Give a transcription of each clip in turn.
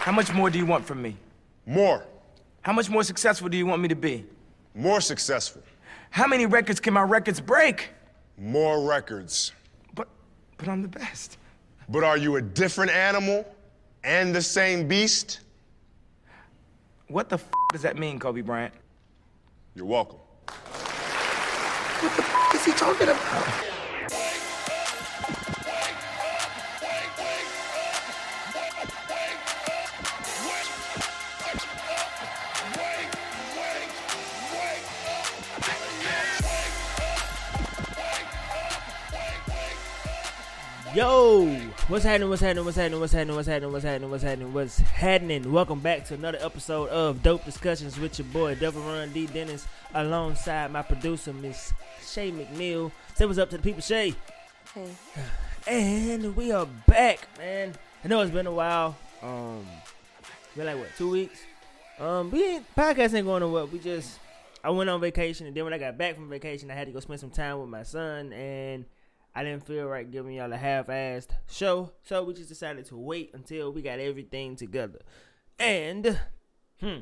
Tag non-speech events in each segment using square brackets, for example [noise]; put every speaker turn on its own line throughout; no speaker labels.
How much more do you want from me?
More.
How much more successful do you want me to be?
More successful.
How many records can my records break?
More records.
But, but I'm the best.
But are you a different animal and the same beast?
What the f- does that mean, Kobe Bryant?
You're welcome.
What the f- is he talking about?
What's happening? What's happening? What's happening? What's happening? What's happening? What's happening? What's happening? What's happening? Welcome back to another episode of Dope Discussions with your boy Devil Run D Dennis, alongside my producer Miss Shay McNeil. Say what's up to the people, Shay.
Hey.
And we are back, man. I know it's been a while. Um, been like what, two weeks? Um, we ain't podcast ain't going to what. We just I went on vacation, and then when I got back from vacation, I had to go spend some time with my son, and I didn't feel right giving y'all a half-assed show, so we just decided to wait until we got everything together. And, hmm,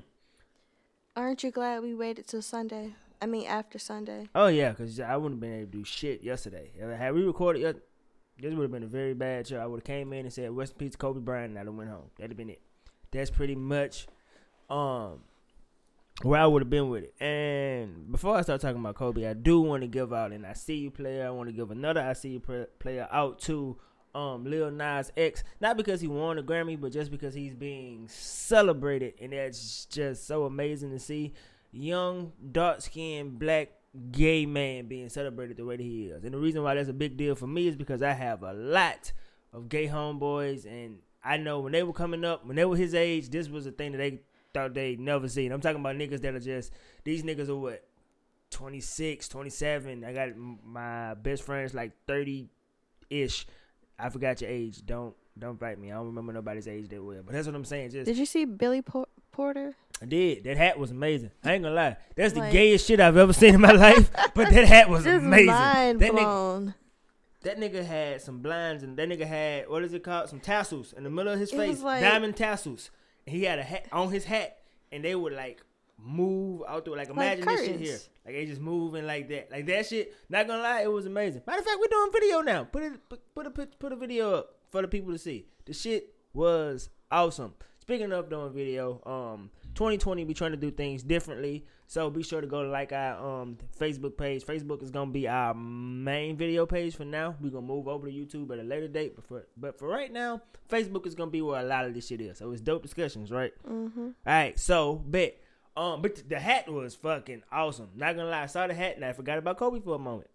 Aren't you glad we waited till Sunday? I mean, after Sunday.
oh yeah, because I wouldn't have been able to do shit yesterday. Had we recorded, yes- this would have been a very bad show. I would have came in and said, "Rest in peace, Kobe Bryant," and I'd have went home. That'd have been it. That's pretty much, um, where I would have been with it. And before I start talking about Kobe, I do want to give out an I see you player. I want to give another I see you player out to um Lil Nas X, not because he won a Grammy, but just because he's being celebrated, and that's just so amazing to see. Young, dark skinned, black, gay man being celebrated the way that he is. And the reason why that's a big deal for me is because I have a lot of gay homeboys, and I know when they were coming up, when they were his age, this was a thing that they thought they'd never seen. I'm talking about niggas that are just, these niggas are what, 26, 27. I got my best friend's like 30 ish. I forgot your age. Don't don't fight me. I don't remember nobody's age that well. But that's what I'm saying. Just
Did you see Billy Por- Porter?
I did. That hat was amazing. I ain't gonna lie. That's the
Like-
gayest shit I've ever seen in my life. [laughs] But that hat was amazing.
mind
That nigga, that nigga had some blinds and that nigga had what is it called? Some tassels in the middle of his
It
face.
like-
diamond tassels. He had a hat on his hat and they would like move out through like imagine this shit here. Like they just moving like that. Like that shit, not gonna lie, it was amazing. Matter of fact, we're doing video now. Put it put, put a put, put a video up for the people to see. The shit was awesome. Speaking of doing video, um 2020 we trying to do things differently. So be sure to go to like our um Facebook page. Facebook is gonna be our main video page for now. We're gonna move over to YouTube at a later date, but for but for right now, Facebook is gonna be where a lot of this shit is. So it's dope discussions, right?
Mm-hmm.
All right, so bet. Um, but th- the hat was fucking awesome. Not gonna lie, I saw the hat and I forgot about Kobe for a moment.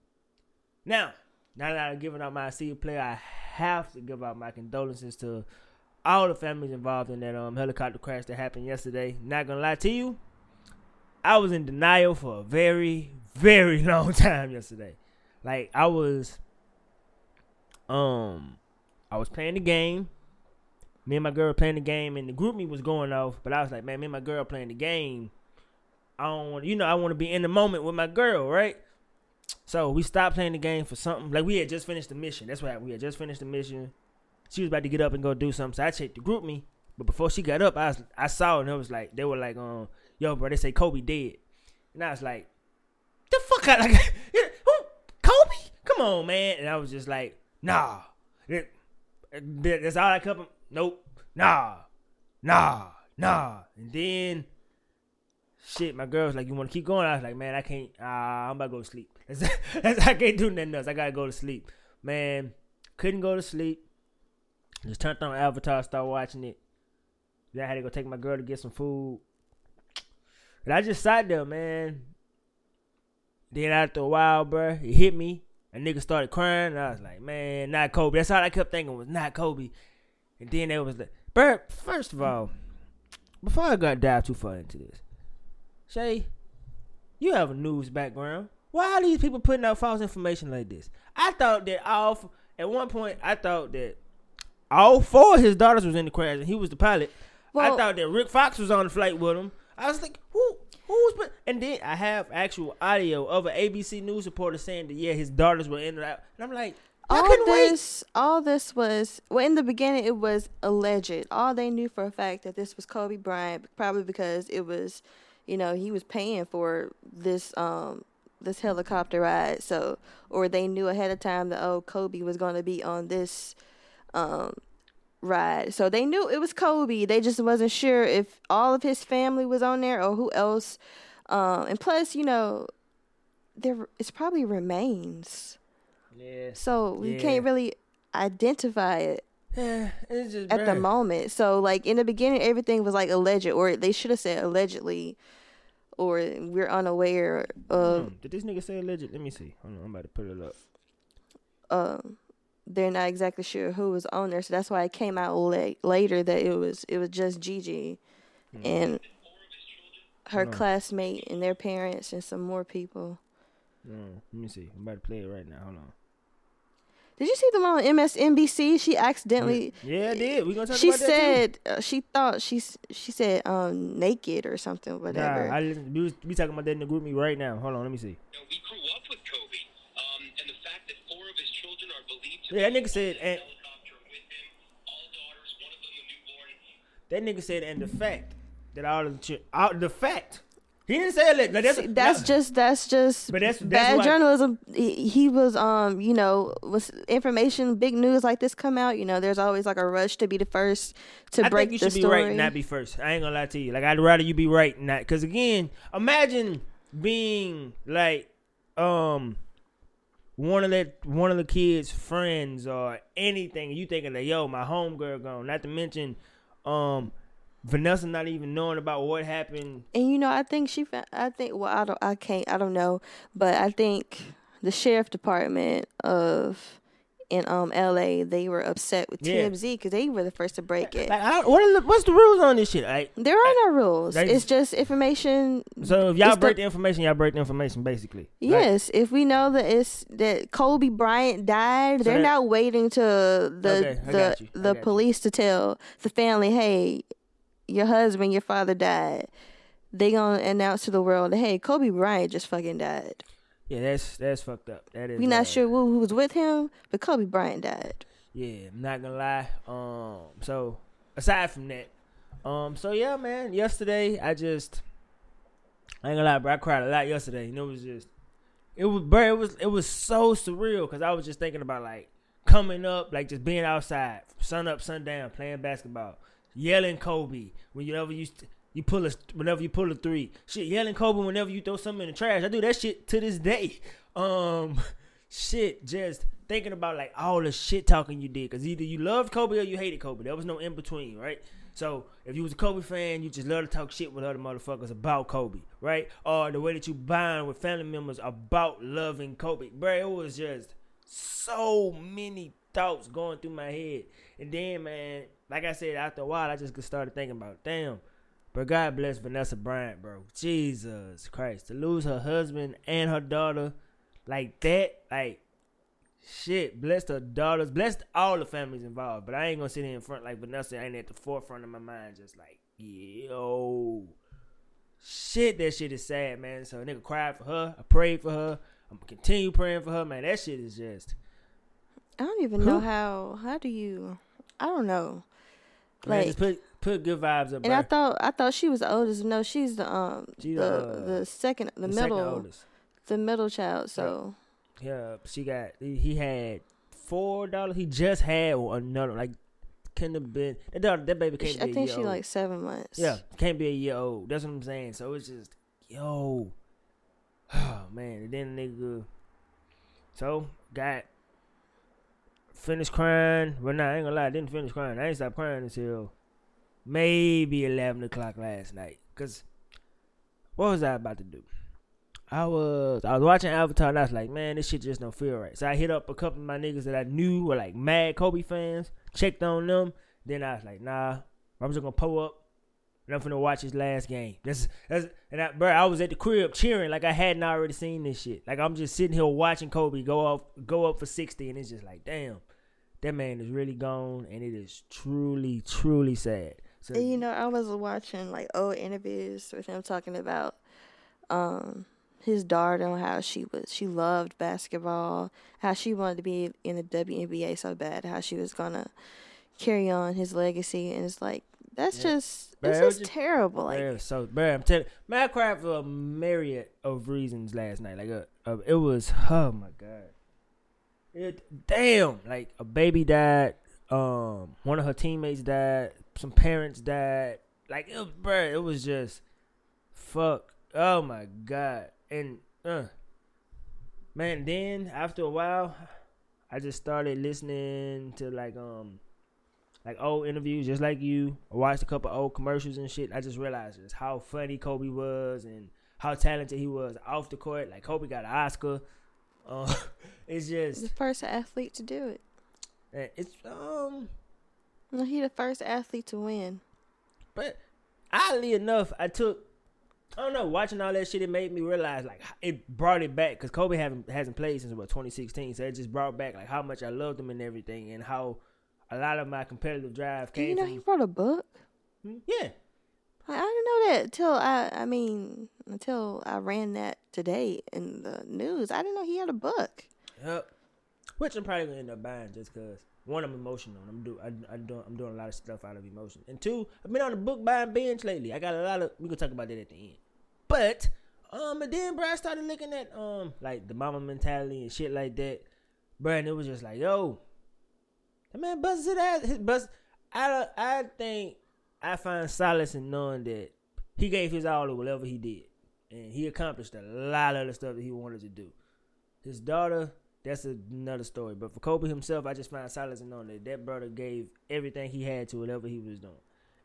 Now, now that I've given out my senior player, I have to give out my condolences to all the families involved in that um helicopter crash that happened yesterday. Not gonna lie to you, I was in denial for a very, very [laughs] long time yesterday. Like I was, um, I was playing the game. Me and my girl playing the game, and the GroupMe was going off. But I was like, man, me and my girl playing the game. I don't want, you know, I want to be in the moment with my girl, right? So we stopped playing the game for something. Like we had just finished the mission. That's why. We had just finished the mission. She was about to get up and go do something. So I checked the GroupMe. But before she got up, I was, I saw and it was like they were like, um, yo, bro, they say Kobe dead. And I was like, the fuck out like [laughs] who Kobe? Come on, man. And I was just like, nah. That- that- That's all I kept Nope. Nah. Nah. Nah. And then shit, my girl was like, You wanna keep going? I was like, Man, I can't uh, I'm about to go to sleep. [laughs] I can't do nothing else. I gotta go to sleep. Man, couldn't go to sleep. Just turned on Avatar, started watching it. Then I had to go take my girl to get some food. And I just sat there, man. Then after a while, bruh, it hit me. A nigga started crying, and I was like, man, not Kobe. That's all I kept thinking was not Kobe. And then it was like, bruh, first of all, before I got dive too far into this, Shay, you have a news background. Why are these people putting out false information like this? I thought that all, at one point, I thought that all four of his daughters was in the crash and he was the pilot. I thought that Rick Fox was on the flight with him. I was like, who, who's, put-" and then I have actual audio of an ABC News reporter saying that yeah, his daughters were in and out. And I'm like,
all
couldn't wait.
this, all this was well. In the beginning, it was alleged. All they knew for a fact that this was Kobe Bryant, probably because it was, you know, he was paying for this um this helicopter ride. So, or they knew ahead of time that oh, Kobe was going to be on this um ride. So they knew it was Kobe. They just wasn't sure if all of his family was on there or who else. Um, and plus, you know, there it's probably remains.
Yeah.
So we
Yeah.
can't really identify it
Yeah, [sighs] it's just
at the moment. So like in the beginning, everything was like alleged, or they should have said allegedly, or we're unaware of.
Hmm, Did this nigga say alleged? Let me see. Hold on, I'm about to put it up.
Um, they're not exactly sure who was on there, so that's why it came out late later that it was it was just Gigi, and her
Hold on.
classmate and their parents and some more people.
Mm, let me see. I'm about to play it right now. Hold on.
Did you see the one on MSNBC? She accidentally.
Yeah, I did. We gonna talk
She
about that
said uh, she thought she's she said um naked or something whatever.
Nah, I listen, we, was, we talking about that in the GroupMe right now. Hold on, let me see.
You know, we grew up with Kobe, um, and the fact that four of his children are believed to
Yeah, that nigga said, and-
the helicopter with him, all daughters, one of them a newborn.
That nigga said, and the fact that all of the all, the fact he didn't say it. Like, that's
See, that's
no.
just that's just
But that's- that's
bad
why-
journalism. He, he was um you know was information big news like this come out. You know there's always like a rush to be the first to
I
break
think you
the
should
story.
be right and not be first. I ain't gonna lie to you. Like I'd rather you be right and not because again, imagine being like um one of the one of the kids' friends or anything. You thinking that yo, my homegirl gone. Not to mention, um, Vanessa not even knowing about what happened.
and you know I think she I think well I don't I can't I don't know but I think the sheriff department of in um L.A. they were upset with
Yeah.
TMZ because they were the first to break it.
Like, I, what the, what's the rules on this shit? Like,
There are no rules.
They-
It's just information.
so if y'all
It's the-
break the information, y'all break the information, basically. Like,
Yes, if we know that it's that Kobe Bryant died,
So
they're
that-
not waiting to the
Okay,
the
got you. I
the
got you.
police to tell the family, "Hey, your husband, your father died." They gonna announce to the world, "Hey, Kobe Bryant just fucking died."
Yeah, that's that's fucked up. That is.
We
uh,
not sure who, who was with him, but Kobe Bryant died.
Yeah, I'm not gonna lie. Um, so aside from that, um, so yeah, man. Yesterday, I just I ain't gonna lie, bro. I cried a lot yesterday, and it was just, it was, bro. It was, it was so surreal because I was just thinking about like coming up, like just being outside, sun up, sun down, playing basketball, yelling Kobe whenever you. You pull a whenever you pull a three, shit yelling Kobe whenever you throw something in the trash. I do that shit to this day. Um, [laughs] shit, just thinking about like all the shit talking you did, cause either you loved Kobe or you hated Kobe. There was no in between, right? So if you was a Kobe fan, you just love to talk shit with other motherfuckers about Kobe, right? Or the way that you bond with family members about loving Kobe, bro. It was just so many thoughts going through my head, and then man, like I said, after a while, I just started thinking about, damn. But God bless Vanessa Bryant, bro. Jesus Christ. To lose her husband and her daughter like that, like shit. Bless her daughters, Bless all the families involved. But I ain't gonna sit here in front like Vanessa ain't at the forefront of my mind, just like, yo. Shit, that shit is sad, man. So a nigga cried for her. I prayed for her. I'm gonna continue praying for her, man. That shit is just
I don't even know how. How do you? I don't know.
man,
Like,
just put put good vibes up,
and
bro.
I thought I thought she was the oldest. No, she's the um the
uh,
the second the,
The second
middle
oldest.
the middle child. So
Yeah, she got he had four dollars. He just had another like couldn't have been that daughter, that baby can't
she,
be
I
a
think
year
she
old.
like seven months.
yeah can't be a year old. That's what I'm saying. So it's just yo, [sighs] oh man. And then nigga, so got finished crying. Well, nah, I ain't gonna lie, I didn't finish crying. I ain't stop crying until maybe eleven o'clock last night. Cause what was I about to do? I was I was watching Avatar and I was like, man, this shit just don't feel right. So I hit up a couple of my niggas that I knew were like mad Kobe fans, checked on them. Then I was like, nah, I'm just gonna pull up and I'm watch his last game. That's that's and I, bro, I was at the crib cheering like I hadn't already seen this shit. Like I'm just sitting here watching Kobe go off, go up for 60, and it's just like, damn, that man is really gone, and it is truly, truly sad. So
you know, I was watching like old interviews with him talking about um his daughter on how she was she loved basketball, how she wanted to be in the WNBA so bad, how she was gonna carry on his legacy, and it's like that's just
Bruh,
this is
just-
terrible. Like
Yeah, so, bro, I'm telling, cried for a myriad of reasons last night. Like, uh, uh, it was, oh my god, it, damn, like a baby died, um, one of her teammates died, some parents died. Like, it, was- bro, it was just, fuck, oh my god, and uh, man, then after a while, I just started listening to like um like old interviews, just like you. I watched a couple old commercials and shit. I just realized just how funny Kobe was and how talented he was off the court. Like Kobe got an Oscar. Uh, [laughs] it's just the
first athlete to do it.
it's um.
No, he the first athlete to win.
But oddly enough, I took. I don't know. Watching all that shit, it made me realize like it brought it back because Kobe haven't hasn't played since about 2016. So it just brought back like how much I loved him and everything, and how a lot of my competitive drive
Do you
came
know
from.
he wrote a book?
Hmm, yeah,
I, I didn't know that until I I mean until I ran that today in the news. I didn't know he had a book.
Yep. Which I'm probably gonna end up buying just cause one, I'm emotional. I'm do I, I do I'm doing a lot of stuff out of emotion, and two, I've been on the book buying binge lately. I got a lot of. We can talk about that at the end. But um, and then bro, I started looking at um like the Mamba Mentality and shit like that, bro, and it was just like, yo, that man busts his ass. His bust. I I think I find solace in knowing that he gave his all to whatever he did, and he accomplished a lot of the stuff that he wanted to do. His daughter, that's another story. But for Kobe himself, I just find solace in knowing that that brother gave everything he had to whatever he was doing.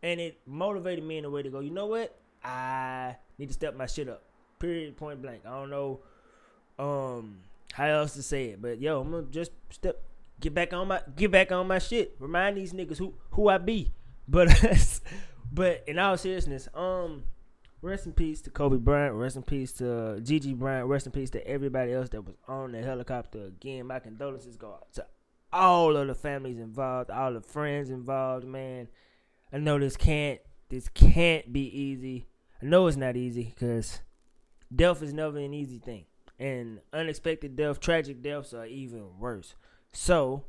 And it motivated me in a way to go, you know what? I need to step my shit up. Period, point blank. I don't know um how else to say it. But yo, I'm gonna just step get back on my get back on my shit. Remind these niggas who who I be. But [laughs] but in all seriousness, um Rest in peace to Kobe Bryant. Rest in peace to uh, Gigi Bryant. Rest in peace to everybody else that was on the helicopter. Again, my condolences go out to all of the families involved, all the friends involved. Man, I know this can't this can't be easy. I know it's not easy because death is never an easy thing, and unexpected death, tragic deaths are even worse. So,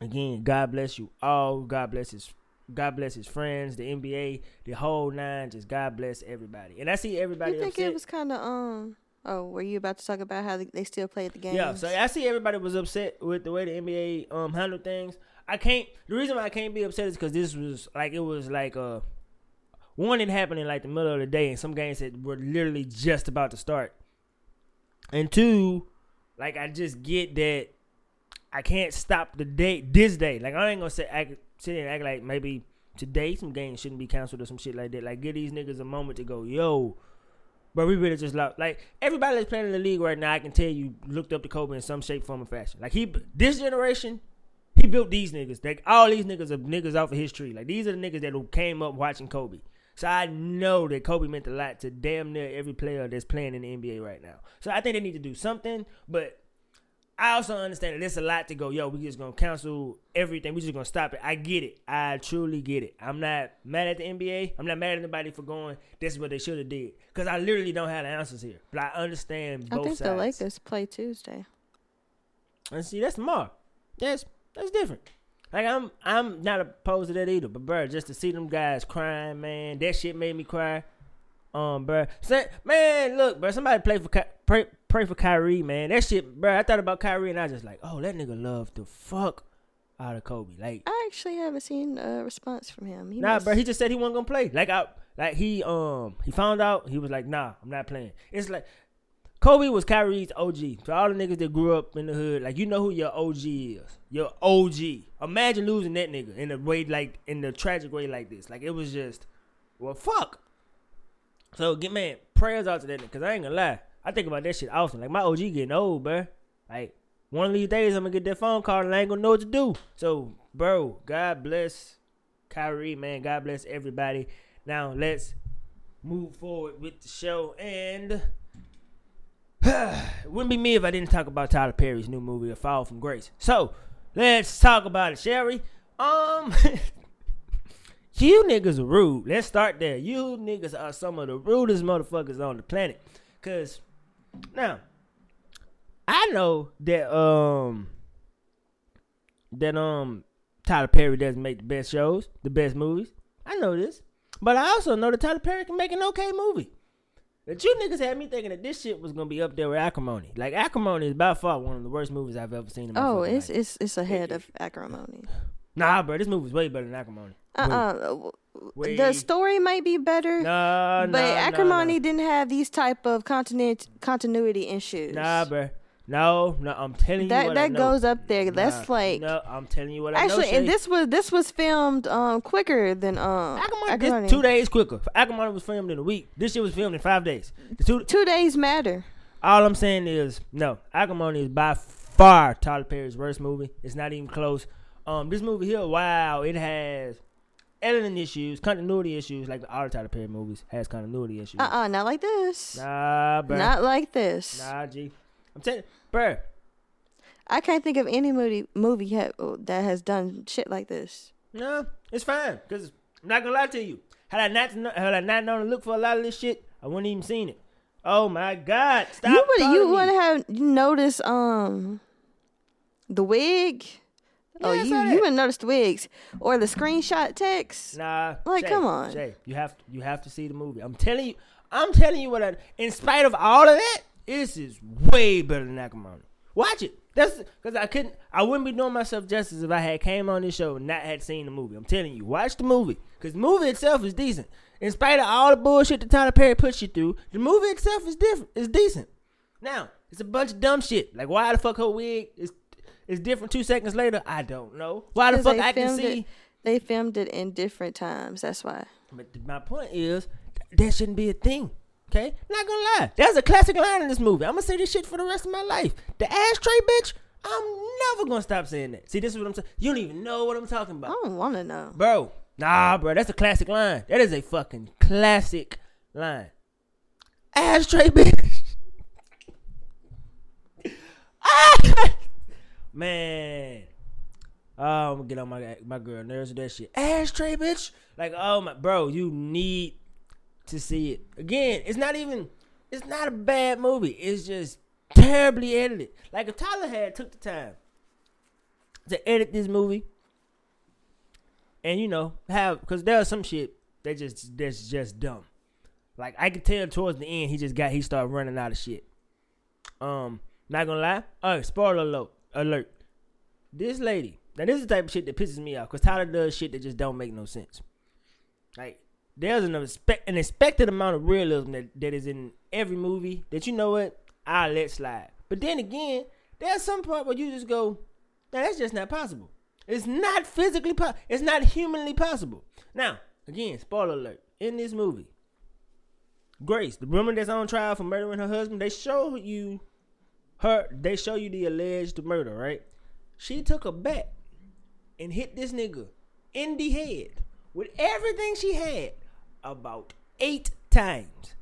again, God bless you all. God bless his God bless his friends, the NBA, the whole nine. Just God bless everybody. And I see everybody
you think
upset.
it was kind of um? Oh, were you about to talk about how they, still played the game?
Yeah, so I see everybody was upset with the way the NBA um handled things. I can't. The reason why I can't be upset is because this was like it was like uh one it happened in like the middle of the day, and some games that were literally just about to start. And two, like I just get that I can't stop the day this day. Like I ain't gonna say act, sit and act like maybe today some games shouldn't be canceled or some shit like that. Like give these niggas a moment to go, yo. But we really just lost. Like everybody that's playing in the league right now, I can tell you looked up to Kobe in some shape, form, or fashion. Like he, this generation, he built these niggas. Like all these niggas are niggas off of his tree. Like these are the niggas that came up watching Kobe. So I know that Kobe meant a lot to damn near every player that's playing in the NBA right now. So I think they need to do something. But I also understand that there's a lot to go. Yo, we just gonna cancel everything. We just gonna stop it. I get it. I truly get it. I'm not mad at the NBA. I'm not mad at anybody for going. This is what they should have did. Cause I literally don't have the answers here. But I understand both I
think
sides.
the Lakers play Tuesday.
And see, that's tomorrow. That's that's different. Like I'm I'm not opposed to that either. But bro, just to see them guys crying, man, that shit made me cry. Um, bro, man, look, bro, somebody play for pray for Kyrie, man. That shit, bro. I thought about Kyrie and I just like, oh, that nigga loved the fuck out of Kobe. Like,
I actually haven't seen a response from him. He
nah,
must-
bro. He just said he wasn't gonna play. Like, I like he um he found out he was like, nah, I'm not playing. It's like Kobe was Kyrie's OG. For all the niggas that grew up in the hood, like you know who your OG is. Your OG. Imagine losing that nigga in a way like in the tragic way like this. Like it was just, well, fuck. So get man, prayers out to that nigga. Cause I ain't gonna lie, I think about that shit often. Like my OG getting old, bro. Like one of these days I'm gonna get that phone call and I ain't gonna know what to do. So, bro, God bless Kyrie, man. God bless everybody. Now let's move forward with the show and. it [sighs] wouldn't be me if I didn't talk about Tyler Perry's new movie, A Fall from Grace. So, let's talk about it, Sherry. Um, [laughs] you niggas are rude. Let's start there. You niggas are some of the rudest motherfuckers on the planet. Cause Now, I know that um that um Tyler Perry doesn't make the best shows, the best movies. I know this. But I also know that Tyler Perry can make an okay movie. That you niggas had me thinking that this shit was gonna be up there with Acrimony. Like Acrimony is by far one of the worst movies I've ever seen in my
Oh, it's
life.
it's it's ahead of acrimony.
Nah, bro, this movie's way better than Acrimony.
Uh uh
Wait.
The story might be better,
Nah,
but
nah, nah,
acrimony
nah.
didn't have these type of continuity continuity issues.
Nah, bro. No, no, I'm telling you
that
what I
that
know.
goes up there. That's
Nah,
like
no. I'm telling you what I know.
actually, and this was this was filmed um quicker than um
acrimony. two days quicker. Acrimony was filmed in a week. This shit was filmed in five days. The two,
Two days matter.
all I'm saying is no. Acrimony is by far Tyler Perry's worst movie. It's not even close. Um, this movie here, wow, it has editing issues, continuity issues, like all the Tyler Perry movies has continuity issues.
Uh uh not like this.
Nah, bro.
Not like this.
Nah, G. I'm telling, bro.
I can't think of any movie movie that has done shit like this.
No, it's fine. Cause I'm not gonna lie to you. Had I not had I not known to look for a lot of this shit, I wouldn't even seen it. Oh my god! Stop.
you would you would have noticed um the wig. Oh,
Yeah, I
you you notice the wigs or the screenshot text.
Nah,
Like,
Jay,
come on.
Jay. You have to, you have to see the movie. I'm telling you. I'm telling you what. I, in spite of all of that, this is way better than Acrimony. Watch it. That's because I couldn't. I wouldn't be doing myself justice if I had came on this show and not had seen the movie. I'm telling you, watch the movie because the movie itself is decent. In spite of all the bullshit that Tyler Perry puts you through, the movie itself is different. Is decent. Now it's a bunch of dumb shit. Like why the fuck her wig is is different two seconds later? I don't know. Why the fuck I can see?
It, they filmed it in different times. That's why.
But my point is, that shouldn't be a thing. Okay? Not gonna lie. There's a classic line in this movie. I'm gonna say this shit for the rest of my life. The ashtray bitch, I'm never gonna stop saying that. See, this is what I'm saying. You don't even know what I'm talking about.
I don't want to know.
Bro, nah, bro, that's a classic line. That is a fucking classic line. Ashtray bitch. [laughs] Ah! Man. Oh, I'm gonna get on my my girl nerves with that shit. Ashtray, bitch. Like, oh my, bro, you need to see it again. It's not even. It's not a bad movie. It's just terribly edited. Like if Tyler had took the time to edit this movie, and you know have because there's some shit that just that's just dumb. Like I could tell towards the end, he just got he started running out of shit. Um, not gonna lie. Oh, spoiler alert! Alert. This lady. Now this is the type of shit that pisses me off because Tyler does shit that just don't make no sense. Like there's an expect an expected amount of realism that, that is in every movie that you know what I'll let slide. But then again, there's some part where you just go, now that's just not possible. It's not physically possible. It's not humanly possible. Now, again, spoiler alert. In this movie, Grace, the woman that's on trial for murdering her husband, they show you her. They show you the alleged murder, right? She took a bat and hit this nigga in the head with everything she had about eight times.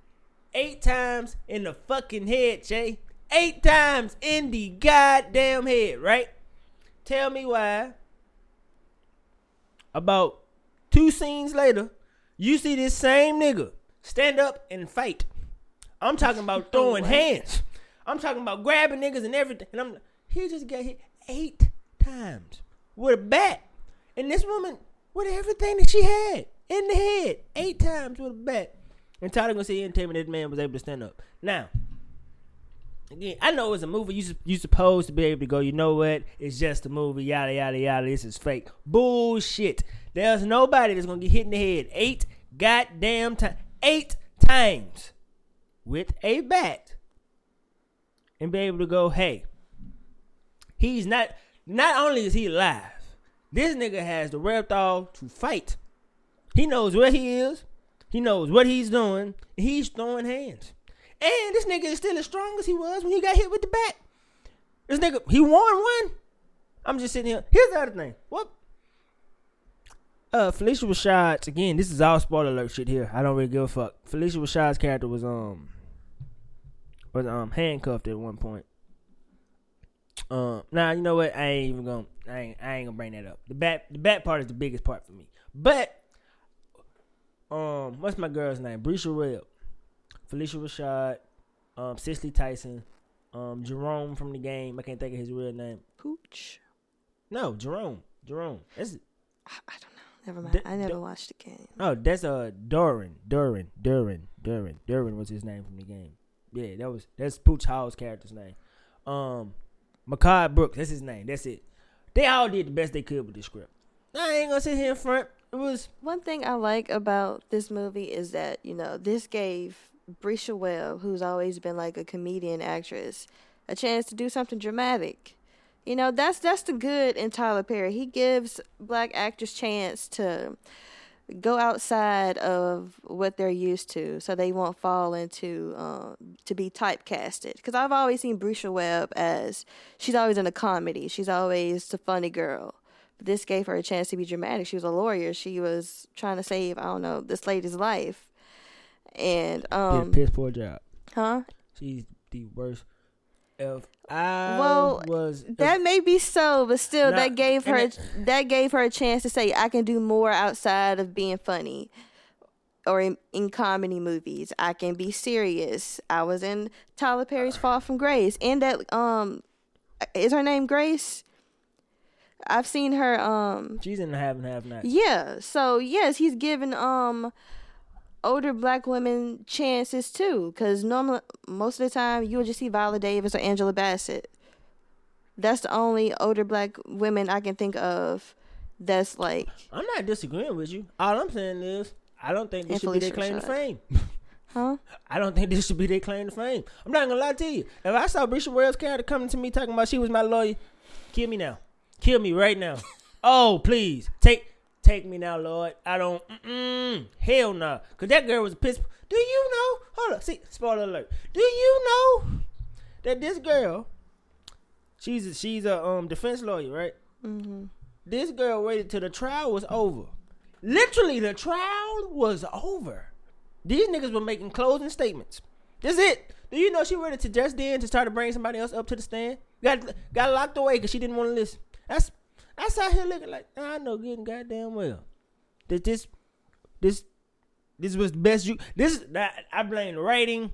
Eight times in the fucking head, Jay. Eight times in the goddamn head, right? Tell me why. About two scenes later, you see this same nigga stand up and fight. I'm talking about [laughs] oh,
throwing
hands. I'm talking about grabbing niggas and everything. And I'm he just got hit eight times with a bat. And this woman with everything that she had in the head, eight times with a bat. And Tyler gonna tell me that man was able to stand up. Now, again, I know it's a movie. You you supposed to be able to go. You know what? It's just a movie. Yada yada yada. This is fake. Bullshit. There's nobody that's gonna get hit in the head eight goddamn times, eight times with a bat, and be able to go, hey, he's not. Not only is he alive, this nigga has the wherewithal to fight. He knows where he is. He knows what he's doing. He's throwing hands. And this nigga is still as strong as he was when he got hit with the bat. This nigga, he won one. I'm just sitting here. Here's the other thing. What? Uh, Phylicia Rashad's again. This is all spoiler alert shit here. I don't really give a fuck. Phylicia Rashad's character was um was um handcuffed at one point. Um, now you know what? I ain't even gonna. I ain't. I ain't gonna bring that up. The bat. The bat part is the biggest part for me. But um, what's my girl's name? Brisha Rell, Phylicia Rashad, um, Cicely Tyson, um, Jerome from the game. I can't think of his real name.
Pooch.
No, Jerome. Jerome. That's
I, I don't know. Never mind.
D-
I never
d-
watched the game.
oh, that's uh Derwin. Derwin. Derwin. Derwin. Derwin was his name from the game. Yeah, that was that's Pooch Hall's character's name. Um, Mehcad Brooks. That's his name. That's it. They all did the best they could with the script. I ain't gonna sit here in front. It was
One thing I like about this movie is that, you know, this gave Bresha Webb, who's always been like a comedian actress, a chance to do something dramatic. You know, that's that's the good in Tyler Perry. He gives black actors chance to go outside of what they're used to so they won't fall into um, to be typecasted. Because i've always seen Bresha webb as she's always in a comedy. She's always the funny girl. But this gave her a chance to be dramatic. She was a lawyer. She was trying to save i don't know this lady's life. And
did a
um
piss poor job.
huh?
She's the worst. If I
Well,
was if-
that may be so but still
Nah,
that gave her
and
that gave her a chance to say i can do more outside of being funny or in, in comedy movies. I can be serious. I was in tyler perry's fall from grace and that um is her name grace? I've seen her um
she's in the half and half night.
yeah so yes he's given um older black women chances too because normally most of the time you'll just see viola davis or angela bassett that's the only older black women i can think of that's like
I'm not disagreeing with you. All I'm saying is I don't think this should be their claim to fame. [laughs]
huh
I don't think this should be their claim to fame. I'm not gonna lie to you. If I saw Bresha Wells' character coming to me talking about she was my lawyer, kill me now. Kill me right now. [laughs] oh please take take me now, Lord. I don't. Mm-mm, hell no. Nah. Cause that girl was a piss. Do you know? Hold up. See, spoiler alert. Do you know that this girl? She's a, she's a um defense lawyer, right?
mm-hmm.
This girl waited till the trial was over. Literally, the trial was over. These niggas were making closing statements. That's it. Do you know she waited to just then to start to bring somebody else up to the stand? Got got locked away because she didn't want to listen. That's that's out here looking like I know getting goddamn well that this this this was the best you. This that I blame the rating.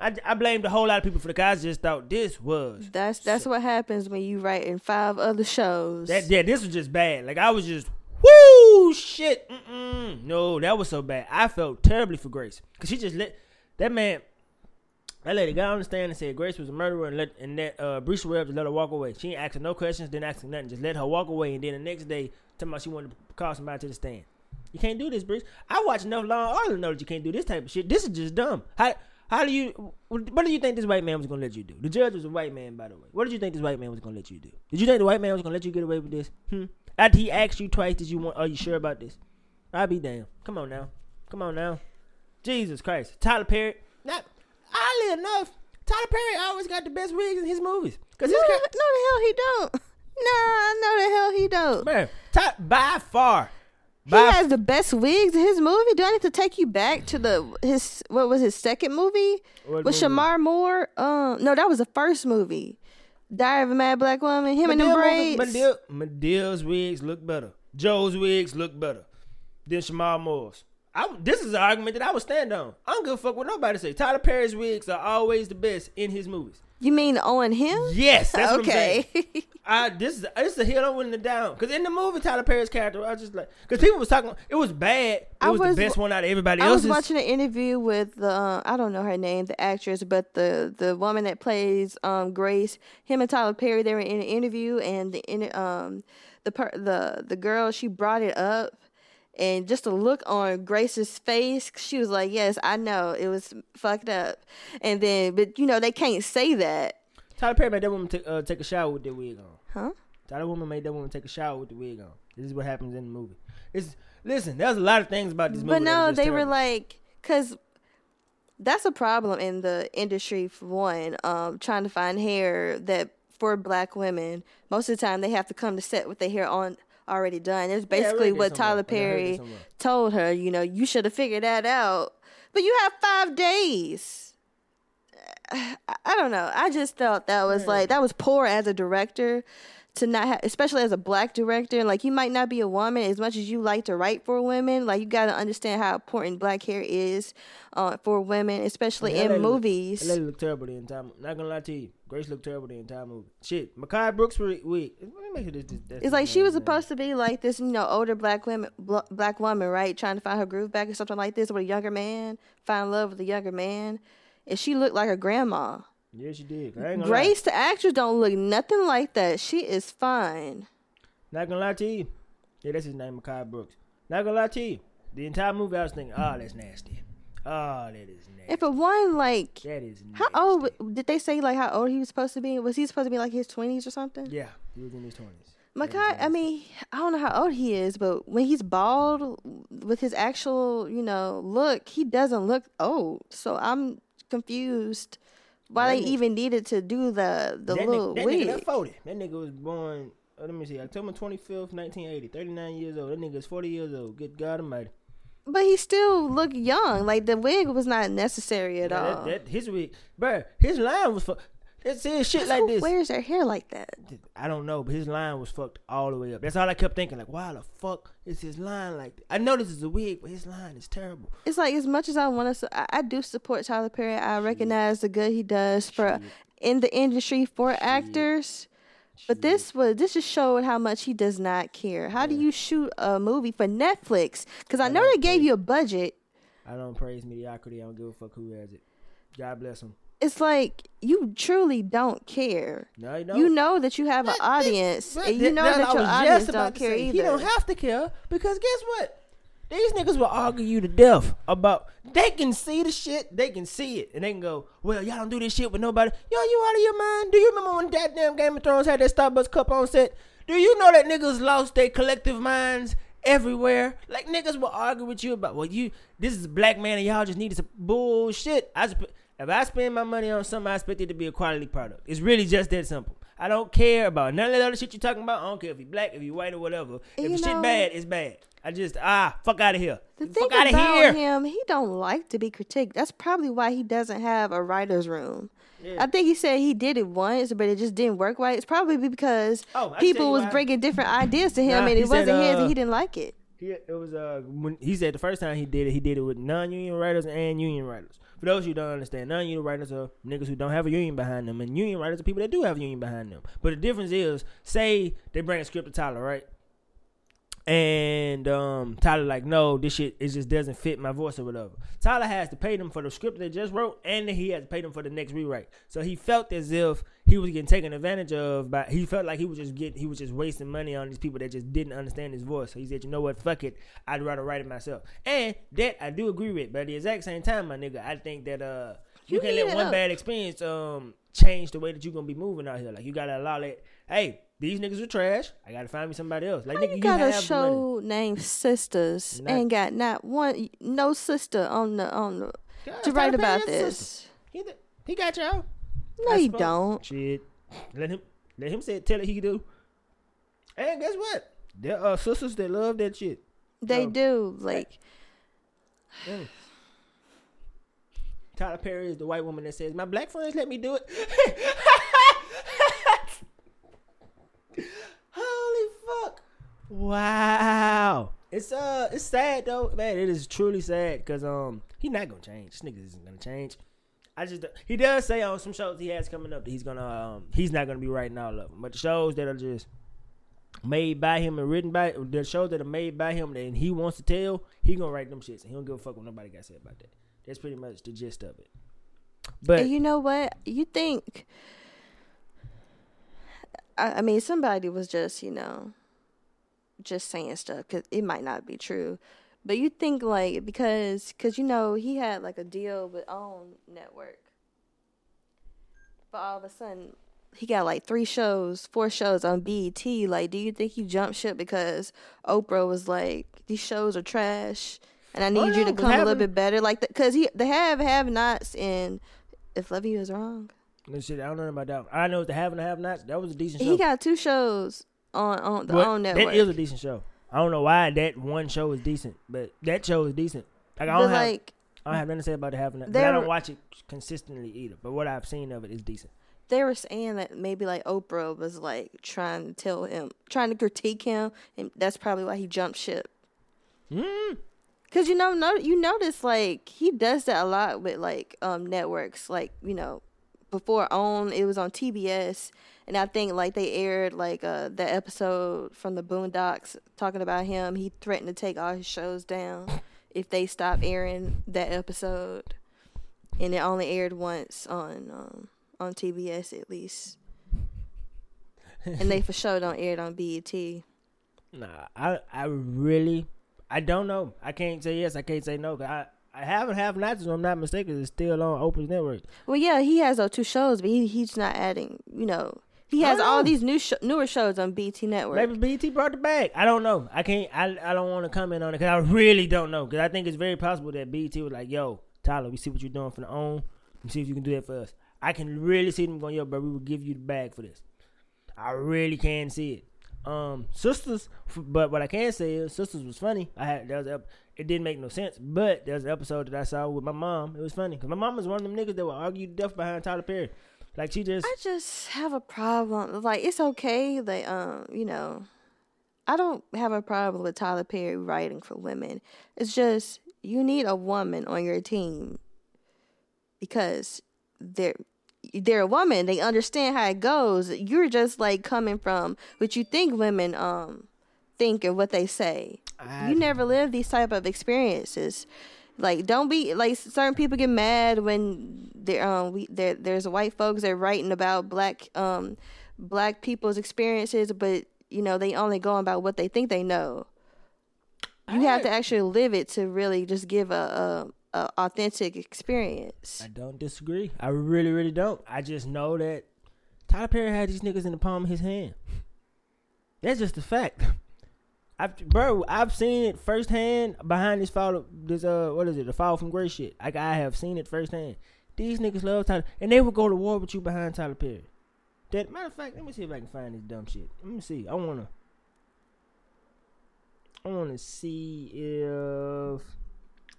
I, I blame a whole lot of people for the guys. Just thought this was
that's that's what happens when you write in five other shows
That yeah, this was just bad. Like I was just whoo shit. Mm-mm. No, that was so bad. I felt terribly for Grace because she just let that man. That lady got on the stand and said Grace was a murderer and let and that uh, Bruce Webb let her walk away. She ain't asking no questions, didn't ask nothing, just let her walk away. And then the next day, talking about she wanted to call somebody to the stand. You can't do this, Bruce. I watch enough Law and Order to know that you can't do this type of shit. This is just dumb. How how do you what do you think this white man was gonna let you do? The judge was a white man, by the way. What did you think this white man was gonna let you do? Did you think the white man was gonna let you get away with this? Hmm. After he asked you twice, did you want? Are you sure about this? I'll be damned. Come on now. Come on now. Jesus Christ. Tyler Perry. Not oddly enough, Tyler Perry always got the best wigs in his movies. Cause
no,
his
no
ca-
the hell he don't nah no the hell he don't
man, Ty- by far,
He
by
has the best wigs in his movie. Do I need to take you back to the his what was his second movie
What
with
movie?
Shemar Moore? Um, no, that was the first movie. Diary of a Mad Black Woman. Him and them braids.
Medill, Medill's wigs look better. Joe's wigs look better than Shemar Moore's. I, this is an argument that I would stand on. I don't give a fuck what nobody say. Tyler Perry's wigs are always the best in his movies.
You mean on him?
Yes, that's
okay.
what I'm saying. I this is this is a hill I'm willing to down because in the movie Tyler Perry's character I was just like because people was talking it was bad it
I
was,
was
the best one out of everybody else.
I was watching an interview with the uh, I don't know her name, the actress, but the the woman that plays um Grace. Him and Tyler Perry they were in an interview, and the um the per, the the girl she brought it up, and just the look on Grace's face, she was like, "Yes, I know it was fucked up," and then but you know they can't say that,
Tyler Perry made that woman take uh, take a shower with the wig on.
Huh?
Tyler woman made that woman take a shower with the wig on. This is what happens in the movie. It's listen there's a lot of things about this movie
But no, they were like, because that's a problem in the industry for one. Um, trying to find hair that for black women, most of the time they have to come to set with their hair on already done. It's
Yeah,
basically
this
what. Tyler
I heard this
Perry told her. You know, you should have figured that out, but you have five days. I [sighs] I don't know. I just felt that was like that was poor as a director to not have, especially as a black director, like you might not be a woman as much as you like to write for women. Like you got to understand how important black hair is uh, for women, especially
Yeah,
in
that lady look-
movies.
That lady look terrible the entire. Not gonna lie to you, Grace looked terrible the entire movie. Shit, Mehcad Brooks wig. wig- Let me make sure this. this
It's like she was supposed to be like this, you know, older black woman, bl- black woman, right, trying to find her groove back or something like this with a younger man, find love with a younger man, and she looked like her grandma.
Yeah, she did. I ain't gonna
Grace, the actress, don't look nothing like that. She is fine.
Not gonna lie to you. Yeah, that's his name, Mehcad Brooks. Not gonna lie to you. The entire movie, I was thinking, oh, that's nasty. Oh, that is nasty.
And for one, like,
that is nasty.
how old did they say like how old he was supposed to be? Was he supposed to be like his twenties or something?
Yeah, he was in his twenties.
Mehcad, I mean, I don't know how old he is, but when he's bald with his actual, you know, look, he doesn't look old. So I'm confused why they
nigga-
even needed to do the the
that
little
nigga, that
wig.
nigga, that 40. That nigga was born, uh, let me see, October 25th, 1980. 39 years old. That nigga is 40 years old. Good God almighty.
But he still looked young. Like the wig was not necessary at
Yeah,
all.
that, that, his wig, bruh, his line was fucked. It said shit like
Who
this.
wears their hair like that?
I don't know, but his line was fucked all the way up. That's all I kept thinking. Like, why the fuck is his line like? That? I know this is a wig, but his line is terrible.
It's like as much as I want to, I, I do support Tyler Perry. I recognize the good he does for in the industry for actors. But this was this just showed how much he does not care. How do you shoot a movie for Netflix? Because I know they gave you a budget.
I don't praise mediocrity. I don't give a fuck who has it. God bless him.
It's like you truly don't care.
No, you don't.
You know that you have an audience, and you know that
what
your audience don't care
say.
either.
He don't have to care because guess what? These niggas will argue you to death about. They can see the shit. They can see it, and they can go, "Well, y'all don't do this shit with nobody." Yo, you out of your mind? Do you remember when that damn Game of Thrones had that Starbucks cup on set? Do you know that niggas lost their collective minds everywhere? Like niggas will argue with you about, "Well, you this is a black man, and y'all just needed some bullshit." I just, if I spend my money on something, I expect it to be a quality product. It's really just that simple. I don't care about none of that other shit you're talking about. I don't care if you black, if you white, or whatever. If
You
the shit bad, it's bad. I just ah fuck out of here.
The thing
fuck out of
about
here.
him, he don't like to be critiqued. That's probably why he doesn't have a writer's room.
Yeah.
I think he said he did it once, but it just didn't work right. It's probably because
Oh, I can tell
people was
why.
bringing different ideas to him,
Nah,
and it wasn't his,
uh,
and he didn't like it.
He, it was uh when he said the first time he did it, he did it with non-union writers and union writers. For those who don't understand, non-union writers are niggas who don't have a union behind them, and union writers are people that do have a union behind them. But the difference is, say they bring a script to Tyler, right? And um, Tyler like, no, this shit it just doesn't fit my voice or whatever. Tyler has to pay them for the script they just wrote, and he has to pay them for the next rewrite. So he felt as if he was getting taken advantage of. By he felt like he was just get he was just wasting money on these people that just didn't understand his voice. So he said, you know what, fuck it, I'd rather write it myself. And that I do agree with. But at the exact same time, my nigga, I think that uh you,
You
can't let one
a-
bad experience um change the way that you're gonna be moving out here. Like you gotta allow that. Hey, these niggas are trash. I gotta find me somebody else. Like
How
nigga,
you
you
got
have
a
the money.
show named Sistas
Not-
and got not one, no sister on the on the to write about this?
He, he got y'all.
No, you don't.
Shit. Let him let him say tell it he do. And guess what? There are sisters that love that shit.
They
No.
do. Like.
Tyler Perry is the white woman that says, My black friends let me do it. [laughs] fuck. Wow. It's uh it's sad though. Man, it is truly sad because um he not gonna change. This nigga isn't gonna change. I just he does say on some shows he has coming up that he's gonna um he's not gonna be writing all of them. But the shows that are just made by him and written by the shows that are made by him and he wants to tell, he gonna write them shits and he don't give a fuck what nobody got to say about that. That's pretty much the gist of it. But
And you know what? You think? I, I mean, somebody was just, you know, just saying stuff because it might not be true. But you think like because because you know he had like a deal with OWN network, but all of a sudden he got like three shows, four shows on BET. Like, do you think he jumped ship because Oprah was like these shows are trash? And I need
Oh,
you
no,
to come a little bit better, like because he they have have nots and If Love You is wrong,
shit, I don't know about that. I know the have and the have nots. That was a decent show.
he got two shows on on the
But
OWN network.
That is a decent show. I don't know why that one show is decent, but that show is decent. Like I don't have,
like
I don't have nothing to say about and not. But I don't watch it consistently either. But what I've seen of it is decent.
they were saying that maybe like Oprah was like trying to tell him, trying to critique him, and that's probably why he jumped ship.
Mm.
Cause you know, no, you notice like he does that a lot with like um networks, like you know, before on it was on TBS, and I think like they aired like uh the episode from the Boondocks talking about him. He threatened to take all his shows down [laughs] if they stop airing that episode, and it only aired once on um on TBS at least, and they for sure don't air it on BET.
Nah, I I really I don't know. I can't say yes. I can't say no. 'cause I I haven't have not. So I'm not mistaken. It's still on Oprah's network.
Well, yeah, he has those two shows, but he he's not adding. You know, he has all these new sh- newer shows on BET Network.
Maybe BET brought it back. I don't know. I can't. I I don't want to comment on it because I really don't know. Because I think it's very possible that BET was like, "Yo, Tyler, we see what you're doing for the own. We see if you can do that for us." I can really see them going, "Yo, bro, we will give you the bag for this." I really can see it. Um, Sistas, but what I can say is, Sistas was funny. I had there was a, it didn't make no sense, but there's an episode that I saw with my mom. It was funny because my mom was one of them niggas that would argue to death behind Tyler Perry. Like she just
I just have a problem. Like it's okay that um, you know, I don't have a problem with Tyler Perry writing for women. It's just you need a woman on your team because they're they're a woman. They understand how it goes. You're just like coming from what you think women um think and what they say.
I-
you never lived these type of experiences. Like don't be like certain people get mad when there um we there there's white folks that are writing about black um black people's experiences, but you know they only go about what they think they know. You have to actually live it to really just give a, a, a authentic experience.
I don't disagree. I really, really don't. I just know that Tyler Perry had these niggas in the palm of his hand. That's just a fact. I've, bro, I've seen it firsthand behind this fall. This uh, what is it? The fall from grace shit. Like I have seen it firsthand. These niggas love Tyler, and they will go to war with you behind Tyler Perry. That matter of fact, let me see if I can find this dumb shit. Let me see. I wanna. I wanna see if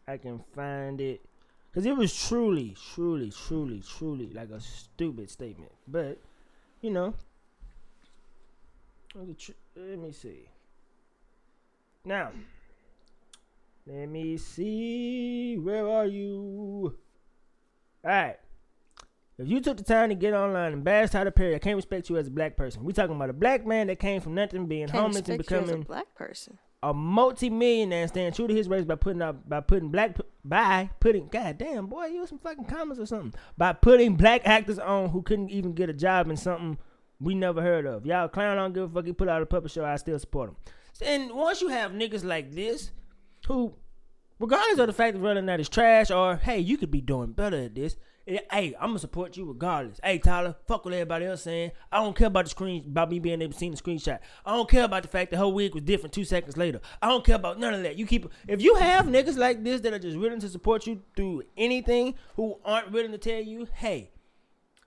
I can find it. Because it was truly, truly, truly, truly like a stupid statement. But, you know. Let me see. Now, let me see. Where are you? Alright. If you took the time to get online and bash Tyler Perry, I can't respect you as a black person. We talking about a black man that came from nothing, being
Can't
homeless and
becoming you a black person.
a multi-millionaire and staying true to his race by putting out by putting black by putting god damn boy use some fucking comments or something by putting black actors on who couldn't even get a job in something we never heard of y'all clown I don't give a fuck he put out a puppet show I still support him and once you have niggas like this who regardless of the fact that running or not trash or hey you could be doing better at this hey I'm gonna support you regardless. Hey Tyler fuck what everybody else saying. I don't care about the screen about me being able to see the screenshot. I don't care about the fact the whole wig was different two seconds later. I don't care about none of that. You keep if you have niggas like this that are just willing to support you through anything who aren't willing to tell you hey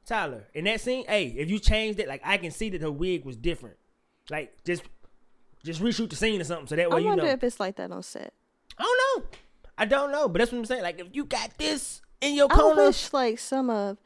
Tyler in that scene hey if you changed it like I can see that her wig was different. Like just just reshoot the scene or something so that way
I
you
wonder
know
if it's like that on set.
I don't know. I don't know, but that's what I'm saying. Like, if you got this in your
I wish like some of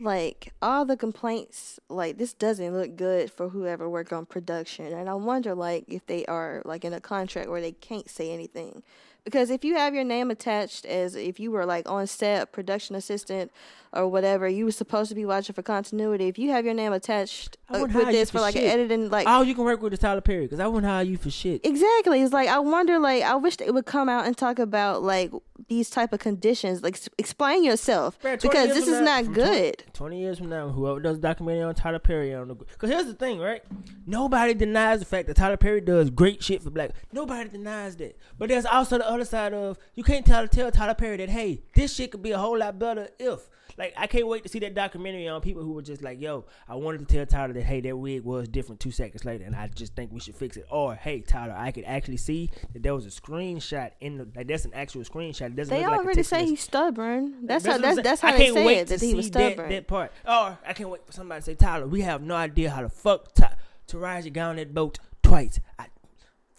like all the complaints like this doesn't look good for whoever work on production and I wonder like if they are like in a contract where they can't say anything. Because if you have your name attached as if you were like on set, production assistant or whatever, you were supposed to be watching for continuity. If you have your name attached
I
uh, with this
for
for like
shit.
editing like
all you can work with is Tyler Perry because I wouldn't hire you for shit.
Exactly. It's like I wonder. Like I wish they would come out and talk about like these type of conditions. Like s- explain yourself
20
because this is
now-
not good.
20, 20 years from now, whoever does a documentary on Tyler Perry on the because here's the thing, right? Nobody denies the fact that Tyler Perry does great shit for black. Nobody denies that. But there's also the other side of you can't tell tell Tyler Perry that hey, this shit could be a whole lot better if. Like I can't wait to see that documentary on people who were just like, "Yo, I wanted to tell Tyler that hey, that wig was different two seconds later, and I just think we should fix it." Or, "Hey, Tyler, I could actually see that there was a screenshot in the like that's an actual screenshot. It doesn't
They
look like a
already
text
say he's stubborn. That's,
what
how that's that's how
I
they
can't
say
wait
it
to
that he was
see that,
stubborn.
that part. Or I can't wait for somebody to say, Tyler, we have no idea how the fuck Ty- Taraji got on that boat twice. I,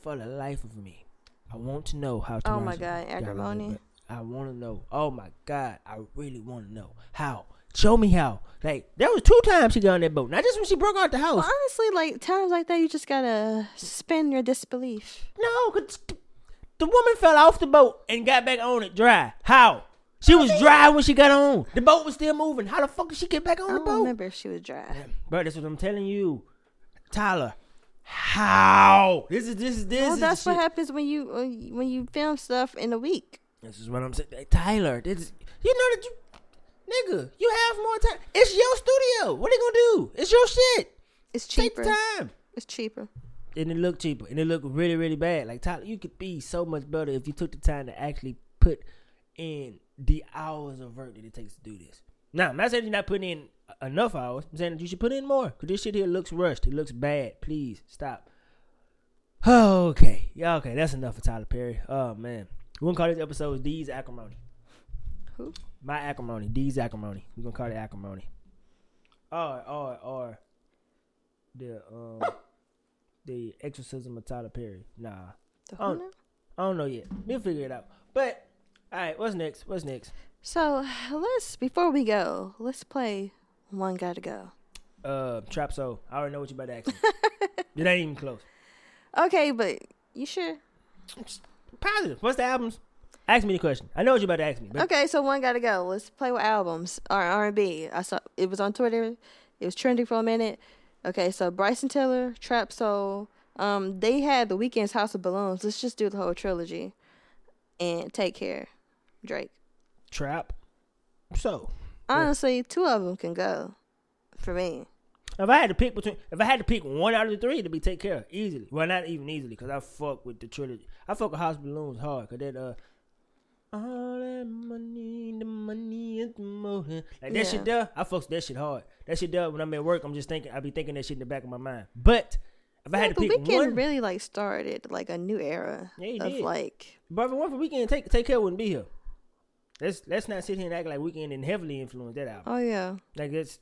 for the life of me, I want to know how.
To Oh my God,
got on that
acrimony.
boat. I want to know. Oh my God, I really want to know how Show me how. Like there was two times she got on that boat. Not just when she broke out the house.
Well, honestly, like times like that, you just gotta suspend your disbelief.
No, cause the, the woman fell off the boat and got back on it dry. How? She was dry when she got on. The boat was still moving. How the fuck did she get back on
I
the
don't
boat?
remember if she was dry.
Bro, that's what I'm telling you, Tyler. How? This is this is this
Well,
is
that's what
shit.
happens when you- when you film stuff in a week.
This is what I'm saying, Hey, Tyler. This you know that you, nigga, you have more time. It's your studio. What are you gonna do? It's your shit.
It's
Take
cheaper.
the time.
It's cheaper.
and it looked cheaper and it looked really really bad like tyler you could be so much better if you took the time to actually put in the hours of work that it takes to do this now i'm not saying you're not putting in enough hours i'm saying that you should put in more because this shit here looks rushed it looks bad please stop [sighs] okay yeah okay that's enough for tyler perry oh man we're gonna call this episode d's acrimony
Who?
my acrimony d's acrimony we're gonna call it acrimony or or or the um [coughs] the exorcism of Tyler Perry. Nah,
The who now?
I don't know yet. We'll figure it out. But all right, what's next? What's next?
So let's before we go, let's play one gotta go.
Uh, Trap Soul. I already know what you about to ask me. [laughs] it ain't even close.
Okay, but you sure?
Positive. What's the albums? Ask me the question. I know what you're about to ask me. But
Okay, so one gotta go. Let's play with albums or R and B. I saw it was on Twitter. It was trending for a minute. Okay, so Bryson Tiller, Trap Soul. Um, they had the Weeknd's House of Balloons. Let's just do the whole trilogy, and take care, Drake.
Trap. So
Honestly, two of them can go, for me.
if I had to pick between, if I had to pick one out of the three, it'd be Take Care easily. Well, not even easily, because I fuck with the trilogy. I fuck with House Balloons hard, cause that uh. All that money, the money is the motive. Like that
Yeah.
shit there, I fucks that shit hard. That shit there, when I'm at work, I'm just thinking, I be thinking that shit in the back of my mind. But if I had to pick
Weeknd
one,
really like started like a new era
Yeah,
of
did.
like
but if it for Weeknd, take take care wouldn't be here. Let's let's not sit here and act like Weeknd and heavily influenced that album.
oh yeah,
Like it's